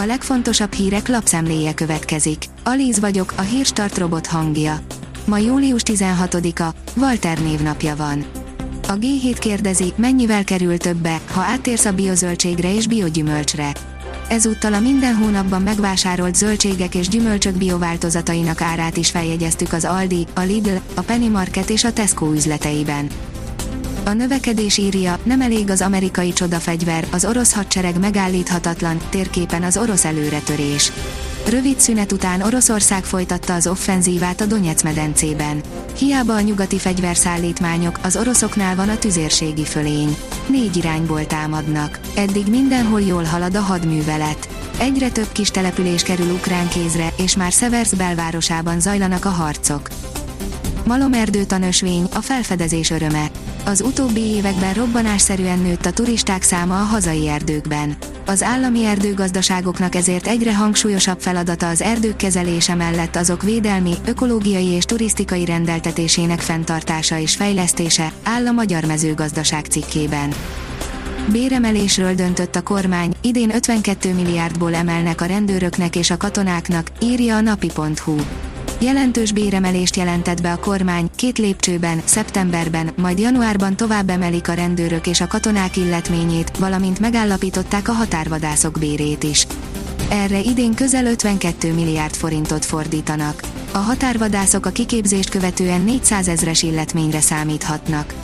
A legfontosabb hírek lapszemléje következik. Alíz vagyok, a hírstart robot hangja. Ma július 16-a, Walter névnapja van. A G7 kérdezi, mennyivel kerül többe, ha áttérsz a biozöldségre és biogyümölcsre. Ezúttal a minden hónapban megvásárolt zöldségek és gyümölcsök biováltozatainak árát is feljegyeztük az Aldi, a Lidl, a Penny Market és a Tesco üzleteiben. A növekedés írja, nem elég az amerikai csodafegyver, az orosz hadsereg megállíthatatlan, térképen az orosz előretörés. Rövid szünet után Oroszország folytatta az offenzívát a Donetsz medencében. Hiába a nyugati fegyverszállítmányok, az oroszoknál van a tüzérségi fölény. Négy irányból támadnak. Eddig mindenhol jól halad a hadművelet. Egyre több kis település kerül ukrán kézre, és már Seversz belvárosában zajlanak a harcok. Malomerdőt a nösvény, a felfedezés öröme. Az utóbbi években robbanásszerűen nőtt a turisták száma a hazai erdőkben. Az állami erdőgazdaságoknak ezért egyre hangsúlyosabb feladata az erdők kezelése mellett azok védelmi, ökológiai és turisztikai rendeltetésének fenntartása és fejlesztése, áll a Magyar Mezőgazdaság cikkében. Béremelésről döntött a kormány, idén 52 milliárdból emelnek a rendőröknek és a katonáknak, írja a napi.hu. Jelentős béremelést jelentett be a kormány, két lépcsőben, szeptemberben, majd januárban tovább emelik a rendőrök és a katonák illetményét, valamint megállapították a határvadászok bérét is. Erre idén közel 52 milliárd forintot fordítanak. A határvadászok a kiképzést követően 400 ezres illetményre számíthatnak.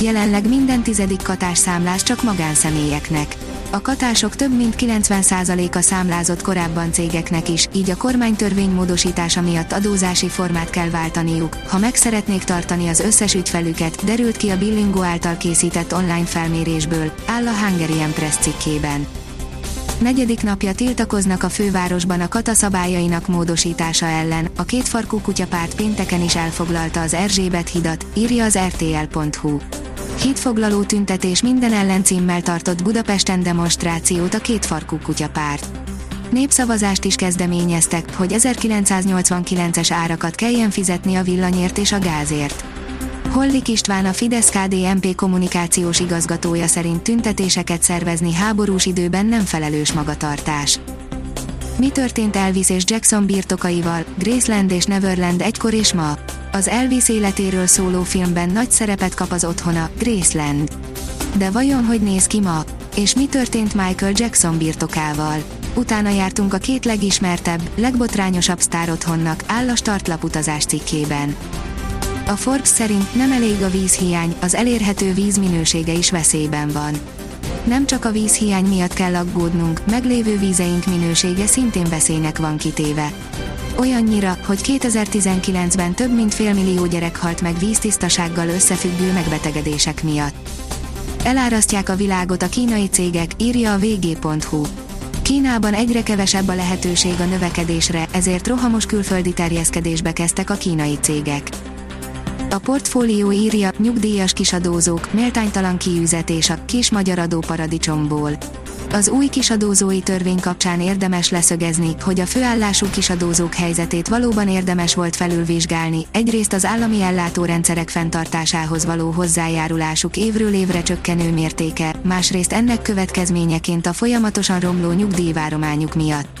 Jelenleg minden tizedik katásszámlás csak magánszemélyeknek a katások több mint 90%-a számlázott korábban cégeknek is, így a kormánytörvény módosítása miatt adózási formát kell váltaniuk, ha meg szeretnék tartani az összes ügyfelüket, derült ki a Billingo által készített online felmérésből, áll a Hungarian Press cikkében. Negyedik napja tiltakoznak a fővárosban a kata szabályainak módosítása ellen, a kétfarkú kutyapárt pénteken is elfoglalta az Erzsébet hidat, írja az rtl.hu. Hídfoglaló tüntetés minden ellencímmel tartott Budapesten demonstrációt a kétfarkú kutyapárt. Népszavazást is kezdeményeztek, hogy 1989-es árakat kelljen fizetni a villanyért és a gázért. Hollik István a fidesz KDNP kommunikációs igazgatója szerint tüntetéseket szervezni háborús időben nem felelős magatartás. Mi történt Elvis és Jackson birtokaival, Graceland és Neverland egykor és ma? Az Elvis életéről szóló filmben nagy szerepet kap az otthona, Graceland. De vajon hogy néz ki ma? És mi történt Michael Jackson birtokával? Utána jártunk a két legismertebb, legbotrányosabb sztár otthonnak, áll a startlap utazás cikkében. A Forbes szerint nem elég a vízhiány, az elérhető víz minősége is veszélyben van. Nem csak a vízhiány miatt kell aggódnunk, meglévő vízeink minősége szintén veszélynek van kitéve olyannyira, hogy 2019-ben több mint félmillió gyerek halt meg víztisztasággal összefüggő megbetegedések miatt. Elárasztják a világot a kínai cégek, írja a vg.hu. Kínában egyre kevesebb a lehetőség a növekedésre, ezért rohamos külföldi terjeszkedésbe kezdtek a kínai cégek. A portfólió írja, nyugdíjas kisadózók, méltánytalan kiüzetés a kis magyar adóparadicsomból. Az új kisadózói törvény kapcsán érdemes leszögezni, hogy a főállású kisadózók helyzetét valóban érdemes volt felülvizsgálni, egyrészt az állami ellátórendszerek fenntartásához való hozzájárulásuk évről évre csökkenő mértéke, másrészt ennek következményeként a folyamatosan romló nyugdíjvárományuk miatt.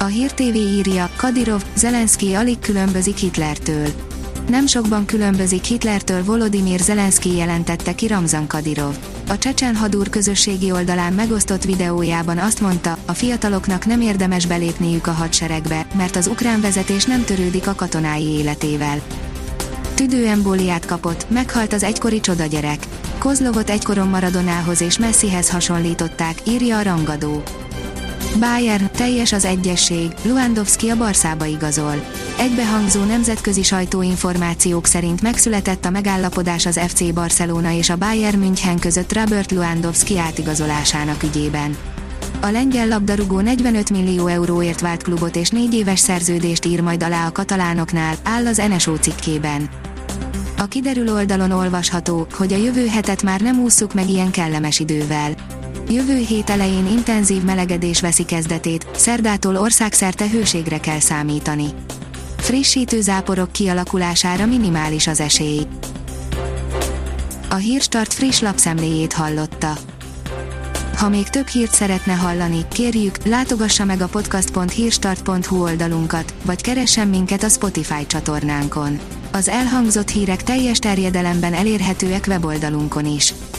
A Hír TV írja, Kadirov, Zelenszky alig különbözik Hitlertől. Nem sokban különbözik Hitlertől Volodymyr Zelenszky jelentette ki Ramzan Kadirov. A Csecsen hadúr közösségi oldalán megosztott videójában azt mondta, a fiataloknak nem érdemes belépniük a hadseregbe, mert az ukrán vezetés nem törődik a katonái életével. Tüdőembóliát kapott, meghalt az egykori csodagyerek. Kozlovot egykoron Maradonához és Messihez hasonlították, írja a rangadó. Bayern, teljes az egyesség, Luandowski a Barszába igazol. Egybehangzó nemzetközi sajtóinformációk szerint megszületett a megállapodás az FC Barcelona és a Bayern München között Robert Luandowski átigazolásának ügyében. A lengyel labdarúgó 45 millió euróért vált klubot és négy éves szerződést ír majd alá a katalánoknál, áll az NSO cikkében. A kiderül oldalon olvasható, hogy a jövő hetet már nem ússzuk meg ilyen kellemes idővel. Jövő hét elején intenzív melegedés veszi kezdetét, szerdától országszerte hőségre kell számítani. Frissítő záporok kialakulására minimális az esély. A Hírstart friss lapszemléjét hallotta. Ha még több hírt szeretne hallani, kérjük, látogassa meg a podcast.hírstart.hu oldalunkat, vagy keressen minket a Spotify csatornánkon. Az elhangzott hírek teljes terjedelemben elérhetőek weboldalunkon is.